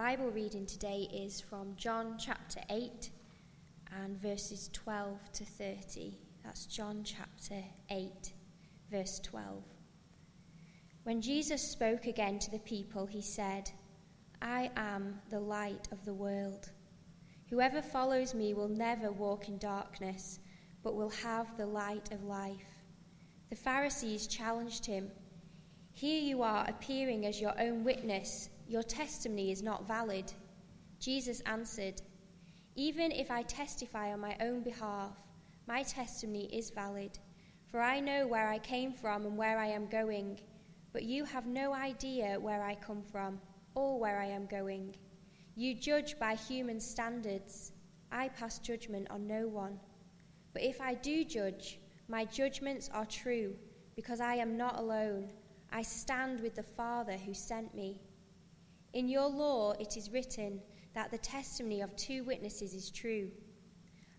Bible reading today is from John chapter 8 and verses 12 to 30. That's John chapter 8, verse 12. When Jesus spoke again to the people, he said, I am the light of the world. Whoever follows me will never walk in darkness, but will have the light of life. The Pharisees challenged him. Here you are appearing as your own witness. Your testimony is not valid. Jesus answered, Even if I testify on my own behalf, my testimony is valid, for I know where I came from and where I am going, but you have no idea where I come from or where I am going. You judge by human standards. I pass judgment on no one. But if I do judge, my judgments are true, because I am not alone. I stand with the Father who sent me. In your law it is written that the testimony of two witnesses is true.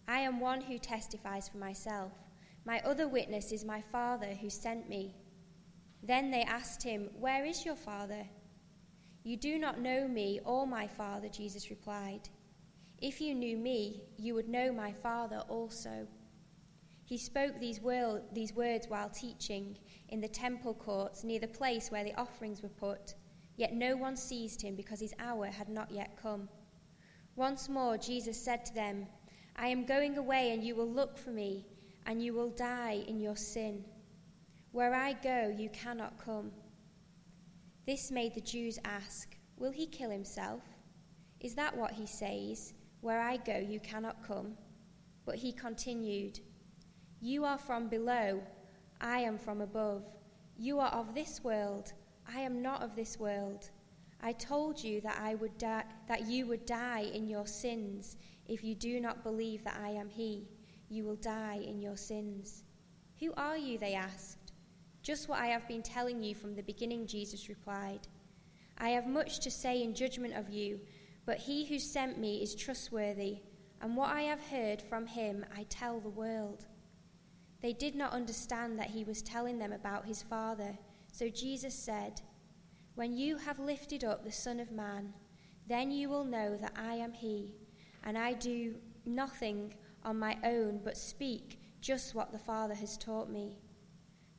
I am one who testifies for myself. My other witness is my Father who sent me. Then they asked him, Where is your Father? You do not know me or my Father, Jesus replied. If you knew me, you would know my Father also. He spoke these, words while teaching in the temple courts near the place where the offerings were put. Yet no one seized him because his hour had not yet come. Once more, Jesus said to them, I am going away, and you will look for me, and you will die in your sin. Where I go, you cannot come. This made the Jews ask, Will he kill himself? Is that what he says? Where I go, you cannot come. But he continued, You are from below, I am from above. You are of this world. I am not of this world. I told you that I would die, that you would die in your sins. If you do not believe that I am he, you will die in your sins. Who are you? They asked. Just what I have been telling you from the beginning, Jesus replied. I have much to say in judgment of you, but he who sent me is trustworthy, and what I have heard from him I tell the world. They did not understand that he was telling them about his Father. So Jesus said, When you have lifted up the Son of Man, then you will know that I am He, and I do nothing on my own but speak just what the Father has taught me.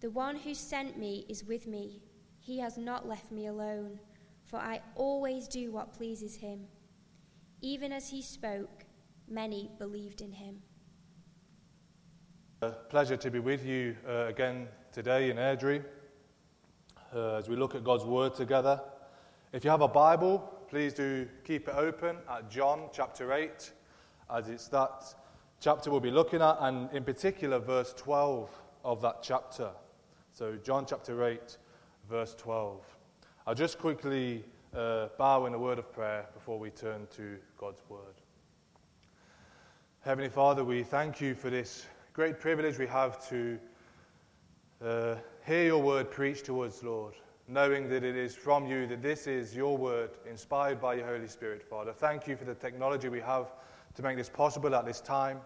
The one who sent me is with me. He has not left me alone, for I always do what pleases him. Even as he spoke, many believed in him. A pleasure to be with you uh, again today in Airdrie uh, as we look at God's Word together. If you have a Bible, please do keep it open at John chapter 8, as it's that chapter we'll be looking at, and in particular, verse 12 of that chapter. So, John chapter 8, verse 12. I'll just quickly uh, bow in a word of prayer before we turn to God's Word. Heavenly Father, we thank you for this great privilege we have to uh, hear your word preached to us, Lord, knowing that it is from you, that this is your word, inspired by your Holy Spirit, Father. Thank you for the technology we have to make this possible at this time.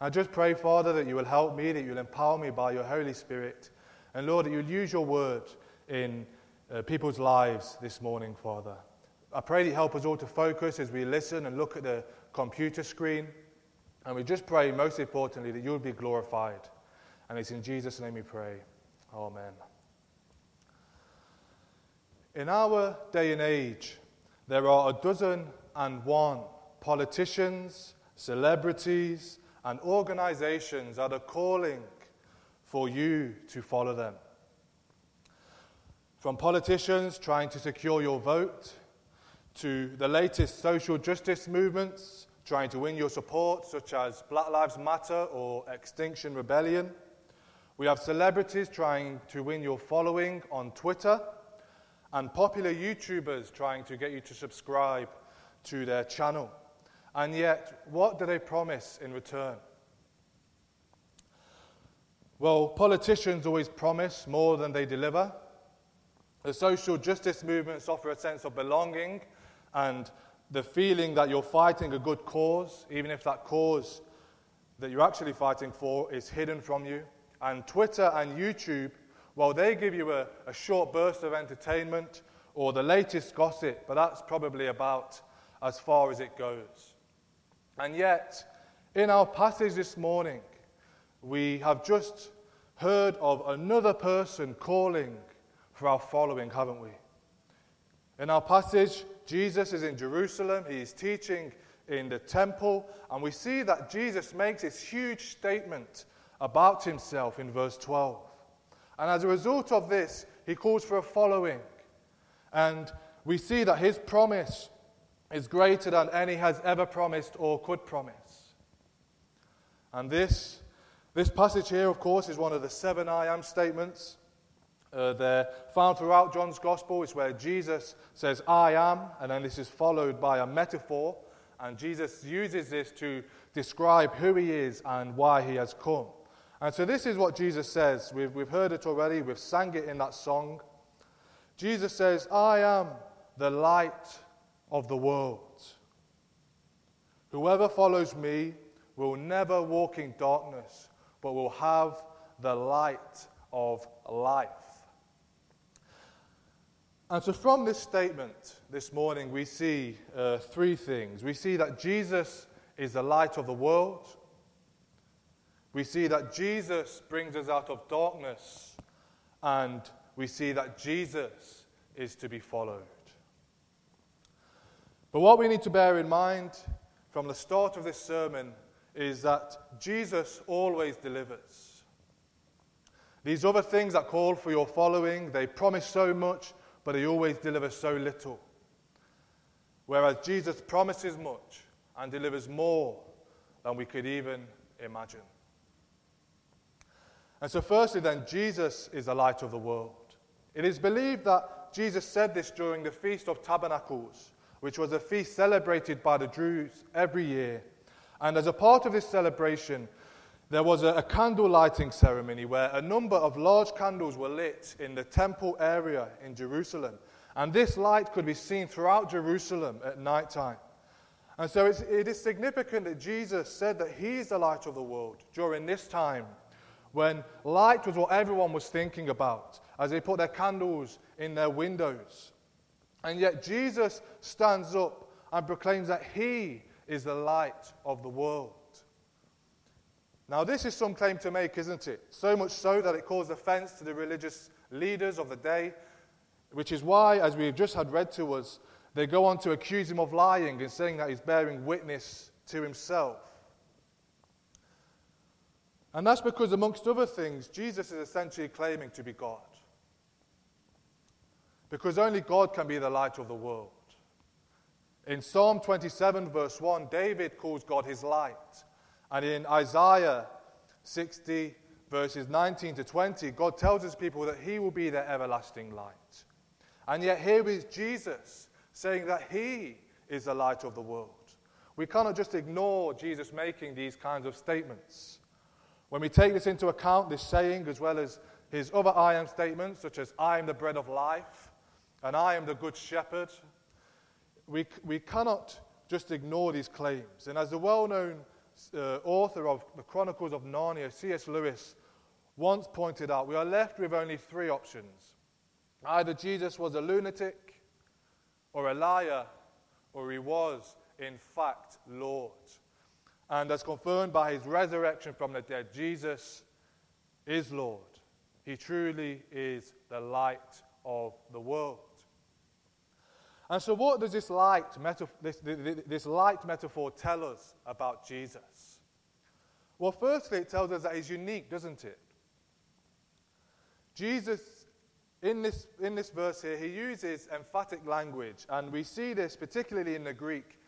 I just pray, Father, that you will help me, that you'll empower me by your Holy Spirit. And Lord, that you'll use your word in uh, people's lives this morning, Father. I pray that you help us all to focus as we listen and look at the computer screen. And we just pray, most importantly, that you'll be glorified. And it's in Jesus' name we pray. Amen. In our day and age, there are a dozen and one politicians, celebrities, and organizations that are calling for you to follow them. From politicians trying to secure your vote, to the latest social justice movements trying to win your support, such as Black Lives Matter or Extinction Rebellion we have celebrities trying to win your following on Twitter, and popular YouTubers trying to get you to subscribe to their channel. And yet, what do they promise in return? Well, politicians always promise more than they deliver. The social justice movements offer a sense of belonging and the feeling that you're fighting a good cause, even if that cause that you're actually fighting for is hidden from you and Twitter and YouTube, well, they give you a, a short burst of entertainment or the latest gossip, but that's probably about as far as it goes. And yet, in our passage this morning, we have just heard of another person calling for our following, haven't we? In our passage, Jesus is in Jerusalem. He is teaching in the temple. And we see that Jesus makes this huge statement about himself in verse 12. And as a result of this, he calls for a following. And we see that his promise is greater than any has ever promised or could promise. And this, this passage here, of course, is one of the seven I am statements. Uh, they're found throughout John's Gospel. It's where Jesus says, I am, and then this is followed by a metaphor. And Jesus uses this to describe who he is and why he has come. And so this is what Jesus says. We've, we've heard it already, we've sang it in that song. Jesus says, I am the light of the world. Whoever follows me will never walk in darkness, but will have the light of life. And so, from this statement this morning, we see uh, three things. We see that Jesus is the light of the world. We see that Jesus brings us out of darkness. And we see that Jesus is to be followed. But what we need to bear in mind from the start of this sermon is that Jesus always delivers. These other things that call for your following, they promise so much, but he always delivers so little. Whereas Jesus promises much and delivers more than we could even imagine. And so, firstly, then, Jesus is the light of the world. It is believed that Jesus said this during the Feast of Tabernacles, which was a feast celebrated by the Jews every year and as a part of this celebration, there was a, a, candle lighting ceremony where a number of large candles were lit in the temple area in Jerusalem. And this light could be seen throughout Jerusalem at night time. And so it's, it is significant that Jesus said that He is the light of the world during this time when light was what everyone was thinking about as they put their candles in their windows. And yet Jesus stands up and proclaims that He is the light of the world. Now, this is some claim to make, isn't it? So much so that it caused offense to the religious leaders of the day, which is why, as we've just had read to us, they go on to accuse him of lying and saying that he's bearing witness to himself. And that's because, amongst other things, Jesus is essentially claiming to be God. Because only God can be the light of the world. In Psalm 27, verse 1, David calls God his light. And in Isaiah 60, verses 19 to 20, God tells his people that he will be their everlasting light. And yet, here is Jesus saying that he is the light of the world. We cannot just ignore Jesus making these kinds of statements. When we take this into account, this saying, as well as his other I am statements, such as I am the bread of life, and I am the good shepherd, we, we cannot just ignore these claims. And as the well known uh, author of the Chronicles of Narnia, C.S. Lewis, once pointed out, we are left with only three options. Either Jesus was a lunatic, or a liar, or he was, in fact, Lord. And as confirmed by his resurrection from the dead, Jesus is Lord. He truly is the light of the world. And so, what does this light, metaf- this, this light metaphor tell us about Jesus? Well, firstly, it tells us that he's unique, doesn't it? Jesus, in this, in this verse here, he uses emphatic language, and we see this particularly in the Greek.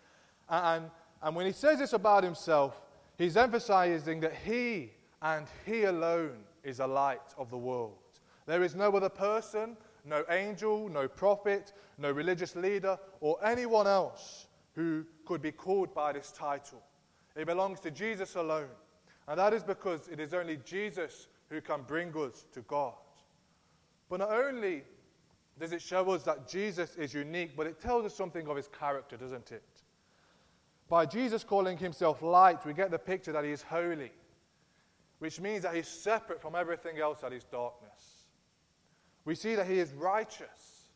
And, and when he says this about himself, he's emphasizing that he and he alone is a light of the world. There is no other person, no angel, no prophet, no religious leader, or anyone else who could be called by this title. It belongs to Jesus alone. And that is because it is only Jesus who can bring us to God. But not only does it show us that Jesus is unique, but it tells us something of his character, doesn't it? By Jesus calling himself light, we get the picture that he is holy, which means that he's separate from everything else that is darkness. We see that he is righteous,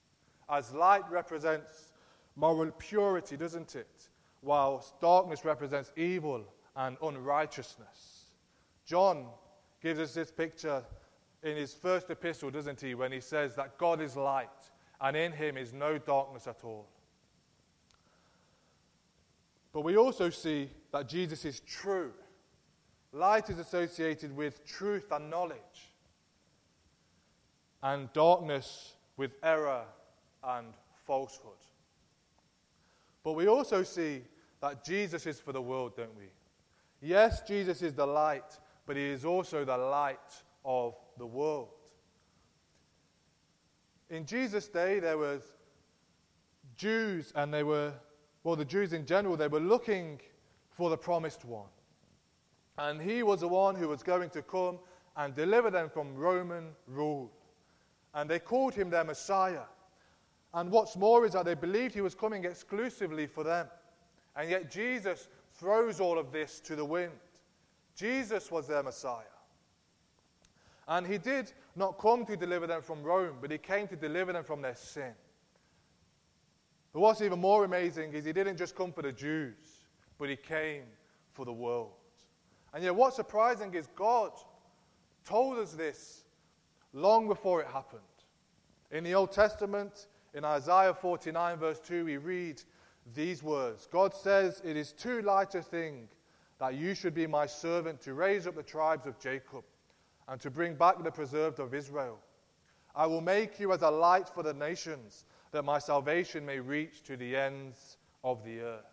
as light represents moral purity, doesn't it? Whilst darkness represents evil and unrighteousness. John gives us this picture in his first epistle, doesn't he, when he says that God is light and in him is no darkness at all. But we also see that Jesus is true. Light is associated with truth and knowledge, and darkness with error and falsehood. But we also see that Jesus is for the world, don't we? Yes, Jesus is the light, but he is also the light of the world. In Jesus' day, there was Jews, and they were, well, the Jews in general, they were looking for the promised one. And he was the one who was going to come and deliver them from Roman rule. And they called him their Messiah. And what's more is that they believed he was coming exclusively for them. And yet Jesus throws all of this to the wind. Jesus was their Messiah. And he did not come to deliver them from Rome, but he came to deliver them from their sin. But what's even more amazing is he didn't just come for the Jews, but he came for the world. And yet, what's surprising is God told us this long before it happened. In the Old Testament, in Isaiah 49, verse 2, we read these words God says, It is too light a thing that you should be my servant to raise up the tribes of Jacob and to bring back the preserved of Israel. I will make you as a light for the nations, that my salvation may reach to the ends of the earth.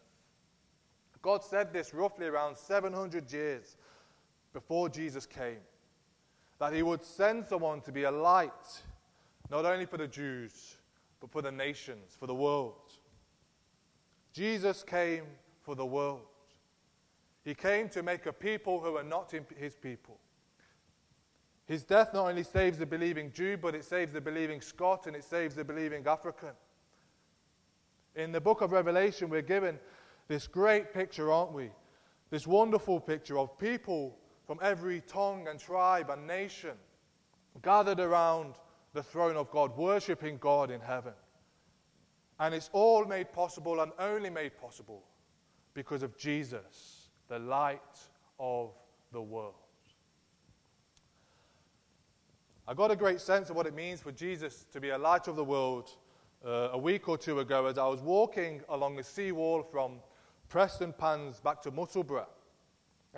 God said this roughly around 700 years before Jesus came that he would send someone to be a light, not only for the Jews, but for the nations, for the world. Jesus came for the world. He came to make a people who are not his people. His death not only saves the believing Jew, but it saves the believing Scot and it saves the believing African. In the book of Revelation, we're given this great picture, aren't we? This wonderful picture of people from every tongue and tribe and nation gathered around the throne of God, worshipping God in heaven. And it's all made possible and only made possible because of Jesus, the light of the world. I got a great sense of what it means for Jesus to be a light of the world uh, a week or two ago as I was walking along the seawall from Prestonpans back to Musselburgh.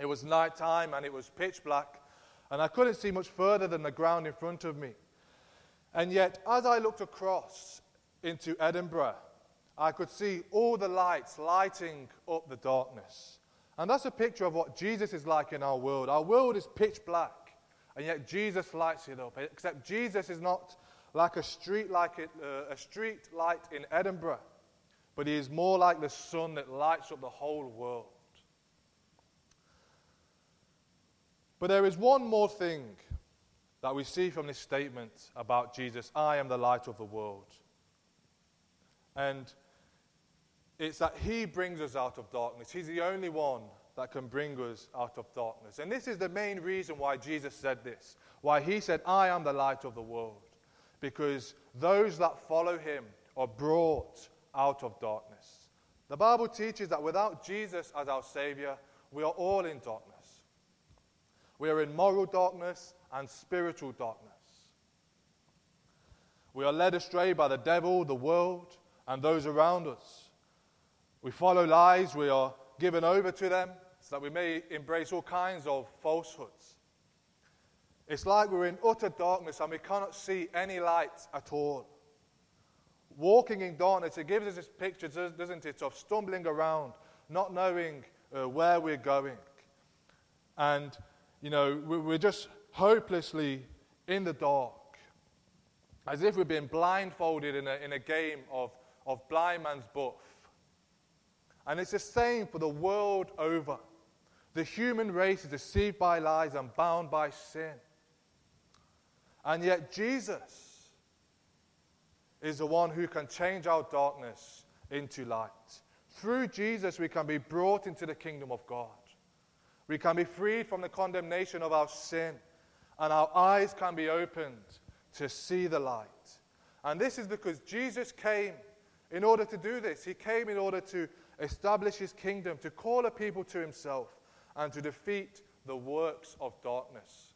It was night time and it was pitch black, and I couldn't see much further than the ground in front of me. And yet, as I looked across into Edinburgh, I could see all the lights lighting up the darkness. And that's a picture of what Jesus is like in our world. Our world is pitch black. And yet Jesus lights it up. Except Jesus is not like a street, like it, uh, a street light in Edinburgh, but he is more like the sun that lights up the whole world. But there is one more thing that we see from this statement about Jesus I am the light of the world. And it's that he brings us out of darkness. He's the only one that can bring us out of darkness. And this is the main reason why Jesus said this, why he said, I am the light of the world. Because those that follow him are brought out of darkness. The Bible teaches that without Jesus as our Savior, we are all in darkness. We are in moral darkness and spiritual darkness. We are led astray by the devil, the world, and those around us. We follow lies, we are given over to them, that we may embrace all kinds of falsehoods. It's like we're in utter darkness and we cannot see any light at all. Walking in darkness, it gives us this picture, doesn't it, of stumbling around, not knowing uh, where we're going. And, you know, we're just hopelessly in the dark, as if we've been blindfolded in a, in a game of, of blind man's buff. And it's the same for the world over. The human race is deceived by lies and bound by sin. And yet, Jesus is the one who can change our darkness into light. Through Jesus, we can be brought into the kingdom of God. We can be freed from the condemnation of our sin, and our eyes can be opened to see the light. And this is because Jesus came in order to do this. He came in order to establish his kingdom, to call a people to himself, and to defeat the works of darkness.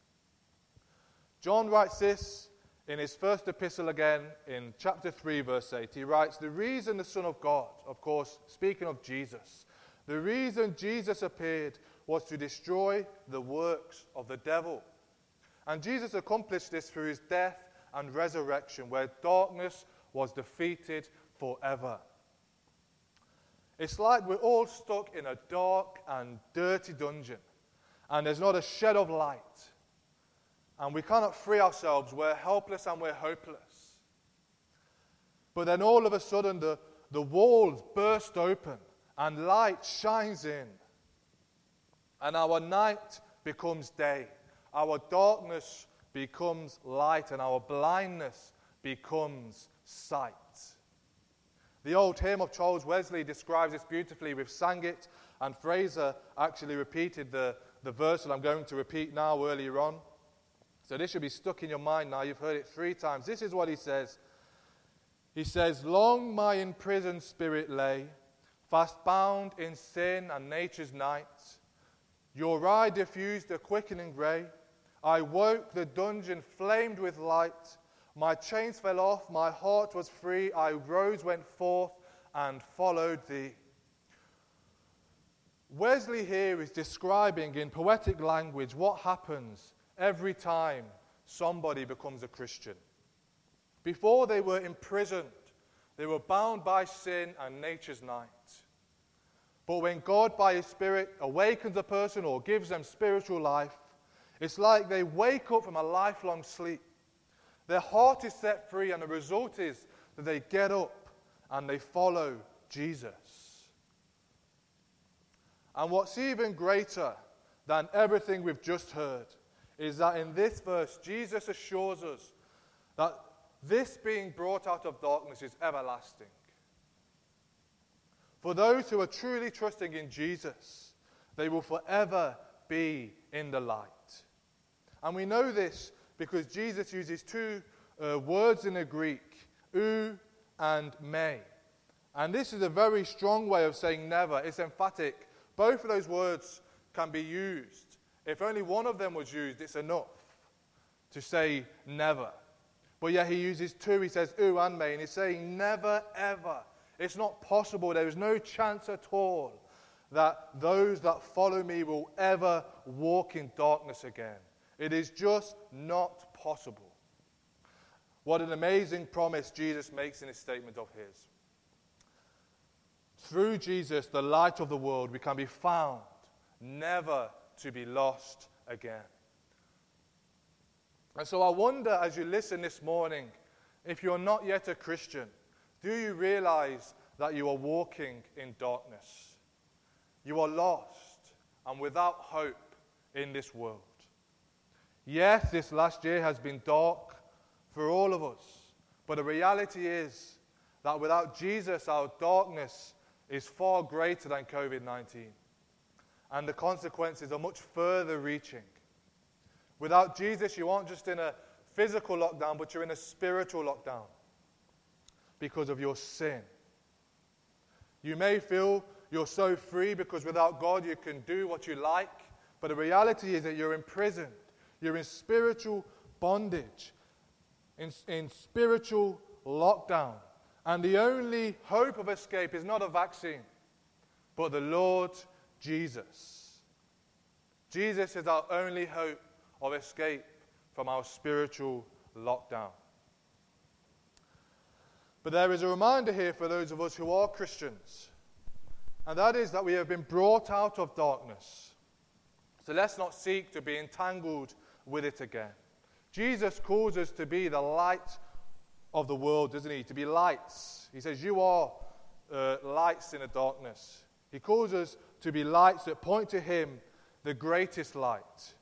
John writes this in his first epistle again in chapter 3, verse 8. He writes, The reason the Son of God, of course, speaking of Jesus, the reason Jesus appeared was to destroy the works of the devil. And Jesus accomplished this through his death and resurrection, where darkness was defeated forever. It's like we're all stuck in a dark and dirty dungeon, and there's not a shed of light. And we cannot free ourselves. We're helpless and we're hopeless. But then all of a sudden, the, the walls burst open and light shines in. And our night becomes day. Our darkness becomes light, and our blindness becomes sight. The old hymn of Charles Wesley describes this beautifully. We've sang it, and Fraser actually repeated the, the verse that I'm going to repeat now earlier on. So this should be stuck in your mind now. You've heard it three times. This is what he says. He says, Long my imprisoned spirit lay, fast bound in sin and nature's night. Your eye diffused a quickening ray. I woke, the dungeon flamed with light. My chains fell off, my heart was free. I rose, went forth, and followed thee. Wesley here is describing in poetic language what happens every time somebody becomes a Christian. Before they were imprisoned, they were bound by sin and nature's night. But when God, by His Spirit, awakens a person or gives them spiritual life, it's like they wake up from a lifelong sleep. Their heart is set free, and the result is that they get up and they follow Jesus. And what's even greater than everything we've just heard is that in this verse, Jesus assures us that this being brought out of darkness is everlasting. For those who are truly trusting in Jesus, they will forever be in the light. And we know this because Jesus uses two uh, words in the Greek, ou and me. And this is a very strong way of saying never. It's emphatic. Both of those words can be used. If only one of them was used, it's enough to say never. But yet he uses two. He says ou and me, and he's saying never, ever. It's not possible. There is no chance at all that those that follow me will ever walk in darkness again. It is just not possible. What an amazing promise Jesus makes in his statement of his. Through Jesus, the light of the world, we can be found, never to be lost again. And so I wonder as you listen this morning, if you're not yet a Christian, do you realize that you are walking in darkness? You are lost and without hope in this world. Yes, this last year has been dark for all of us, but the reality is that without Jesus, our darkness is far greater than COVID 19. And the consequences are much further reaching. Without Jesus, you aren't just in a physical lockdown, but you're in a spiritual lockdown because of your sin. You may feel you're so free because without God you can do what you like, but the reality is that you're imprisoned you're in spiritual bondage, in, in spiritual lockdown. And the only hope of escape is not a vaccine, but the Lord Jesus. Jesus is our only hope of escape from our spiritual lockdown. But there is a reminder here for those of us who are Christians, and that is that we have been brought out of darkness. So let's not seek to be entangled with it again. Jesus calls us to be the light of the world, doesn't he? To be lights. He says, You are uh, lights in the darkness. He calls us to be lights that point to Him, the greatest light.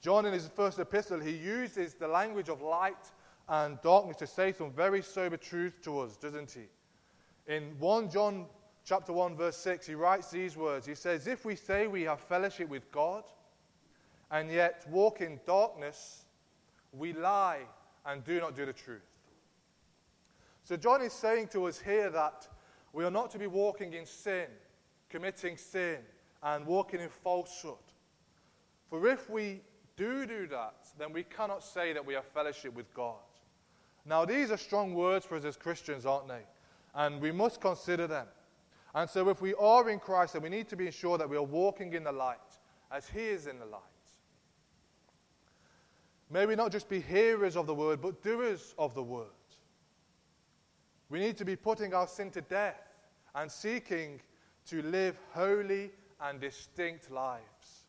John, in his first epistle, he uses the language of light and darkness to say some very sober truth to us, doesn't he? In 1 John chapter 1 verse 6, he writes these words. He says, "If we say we have fellowship with God and yet walk in darkness, we lie and do not do the truth. So, John is saying to us here that we are not to be walking in sin, committing sin, and walking in falsehood. For if we do do that, then we cannot say that we have fellowship with God. Now, these are strong words for us as Christians, aren't they? And we must consider them. And so, if we are in Christ, then we need to be sure that we are walking in the light as He is in the light. May we not just be hearers of the word, but doers of the word. We need to be putting our sin to death and seeking to live holy and distinct lives.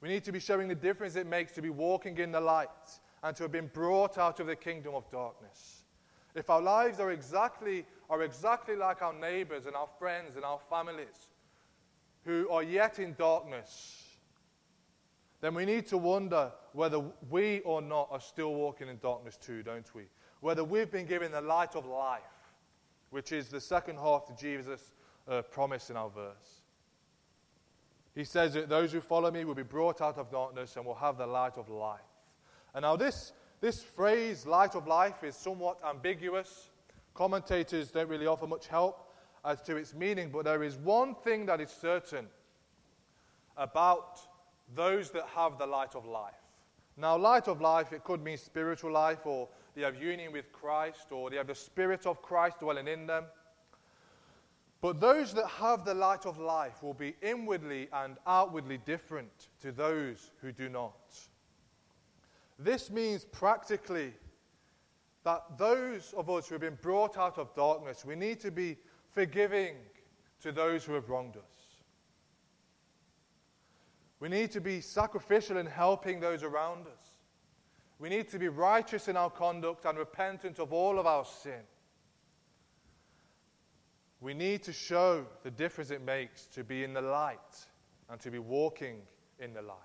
We need to be showing the difference it makes to be walking in the light and to have been brought out of the kingdom of darkness. If our lives are exactly, are exactly like our neighbors and our friends and our families who are yet in darkness, then we need to wonder whether we or not are still walking in darkness too, don't we? Whether we've been given the light of life, which is the second half to Jesus' uh, promise in our verse. He says that those who follow me will be brought out of darkness and will have the light of life. And now, this, this phrase, light of life, is somewhat ambiguous. Commentators don't really offer much help as to its meaning, but there is one thing that is certain about those that have the light of life. Now, light of life, it could mean spiritual life, or they have union with Christ, or they have the Spirit of Christ dwelling in them. But those that have the light of life will be inwardly and outwardly different to those who do not. This means practically that those of us who have been brought out of darkness, we need to be forgiving to those who have wronged us. We need to be sacrificial in helping those around us. We need to be righteous in our conduct and repentant of all of our sin. We need to show the difference it makes to be in the light and to be walking in the light.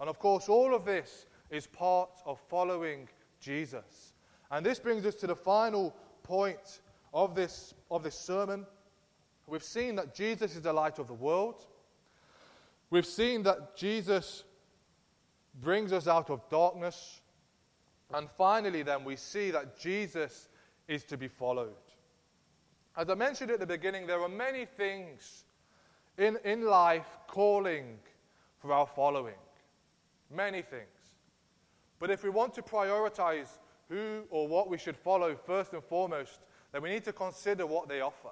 And of course, all of this is part of following Jesus. And this brings us to the final point of this, of this sermon. We've seen that Jesus is the light of the world. We've seen that Jesus brings us out of darkness. And finally, then, we see that Jesus is to be followed. As I mentioned at the beginning, there are many things in, in life calling for our following. Many things. But if we want to prioritize who or what we should follow first and foremost, then we need to consider what they offer.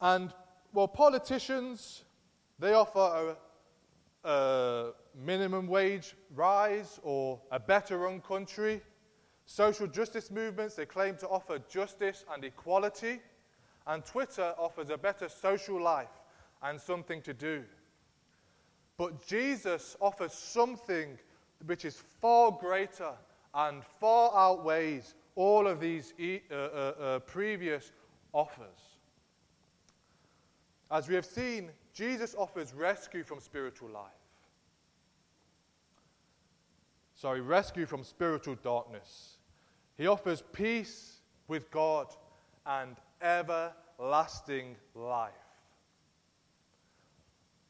And, well, politicians they offer a, a minimum wage rise or a better run country. Social justice movements, they claim to offer justice and equality. And Twitter offers a better social life and something to do. But Jesus offers something which is far greater and far outweighs all of these uh, uh, uh, previous offers. As we have seen, Jesus offers rescue from spiritual life. Sorry, rescue from spiritual darkness. He offers peace with God and everlasting life.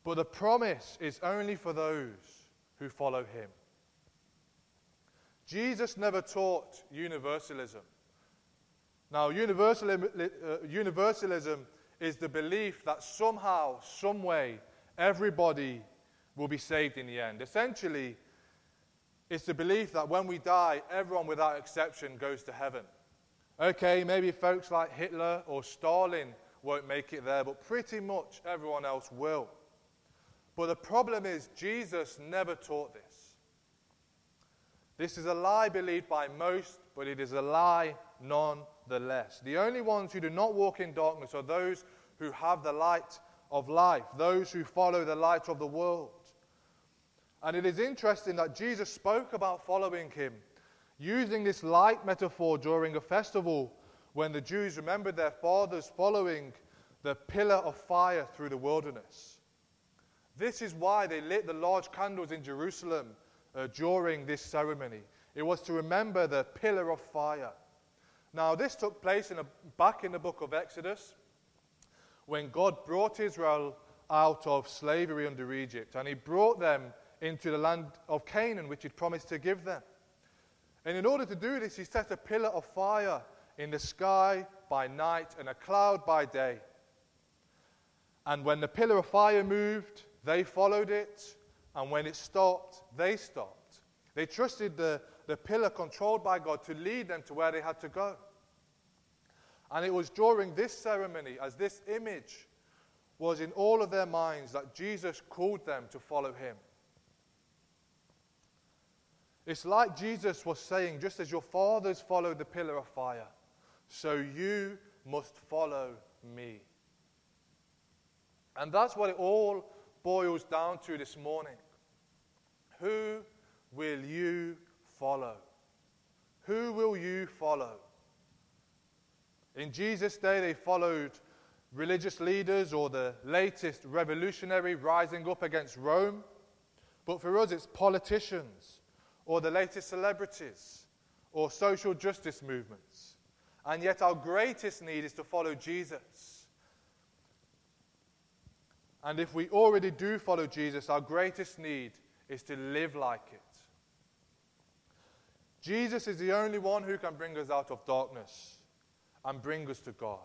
But the promise is only for those who follow him. Jesus never taught universalism. Now, universalism, uh, universalism is the belief that somehow, some way, everybody will be saved in the end. Essentially, it's the belief that when we die, everyone without exception goes to heaven. Okay, maybe folks like Hitler or Stalin won't make it there, but pretty much everyone else will. But the problem is, Jesus never taught this. This is a lie believed by most, but it is a lie nonetheless. The only ones who do not walk in darkness are those who have the light of life, those who follow the light of the world. And it is interesting that Jesus spoke about following him, using this light metaphor during a festival when the Jews remembered their fathers following the pillar of fire through the wilderness. This is why they lit the large candles in Jerusalem uh, during this ceremony. It was to remember the pillar of fire. Now, this took place in a, back in the book of Exodus when God brought Israel out of slavery under Egypt and he brought them into the land of Canaan, which he'd promised to give them. And in order to do this, he set a pillar of fire in the sky by night and a cloud by day. And when the pillar of fire moved, they followed it. And when it stopped, they stopped. They trusted the, the pillar controlled by God to lead them to where they had to go. And it was during this ceremony, as this image was in all of their minds, that Jesus called them to follow him. It's like Jesus was saying, just as your fathers followed the pillar of fire, so you must follow me. And that's what it all boils down to this morning. Who will you follow? Who will you follow? In Jesus' day, they followed religious leaders or the latest revolutionary rising up against Rome. But for us, it's politicians or the latest celebrities or social justice movements. And yet, our greatest need is to follow Jesus. And if we already do follow Jesus, our greatest need is to live like it. Jesus is the only one who can bring us out of darkness and bring us to God.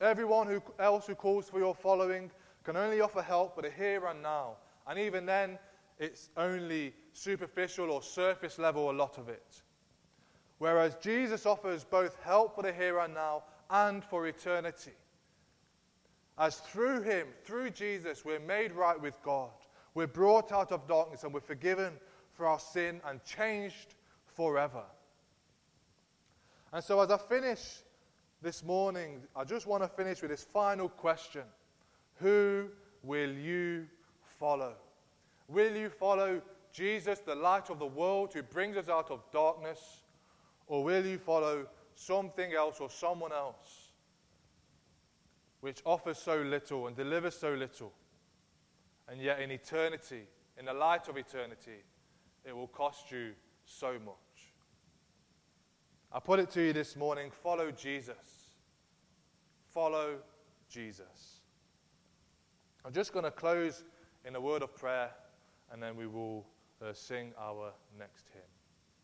Everyone who, else who calls for your following can only offer help for the here and now. And even then, it's only superficial or surface level, a lot of it. Whereas Jesus offers both help for the here and now and for eternity. As through Him, through Jesus, we're made right with God. We're brought out of darkness and we're forgiven for our sin and changed forever. And so, as I finish this morning, I just want to finish with this final question Who will you follow? Will you follow Jesus, the light of the world, who brings us out of darkness? Or will you follow something else or someone else which offers so little and delivers so little? And yet, in eternity, in the light of eternity, it will cost you so much. I put it to you this morning follow Jesus. Follow Jesus. I'm just going to close in a word of prayer and then we will uh, sing our next hymn.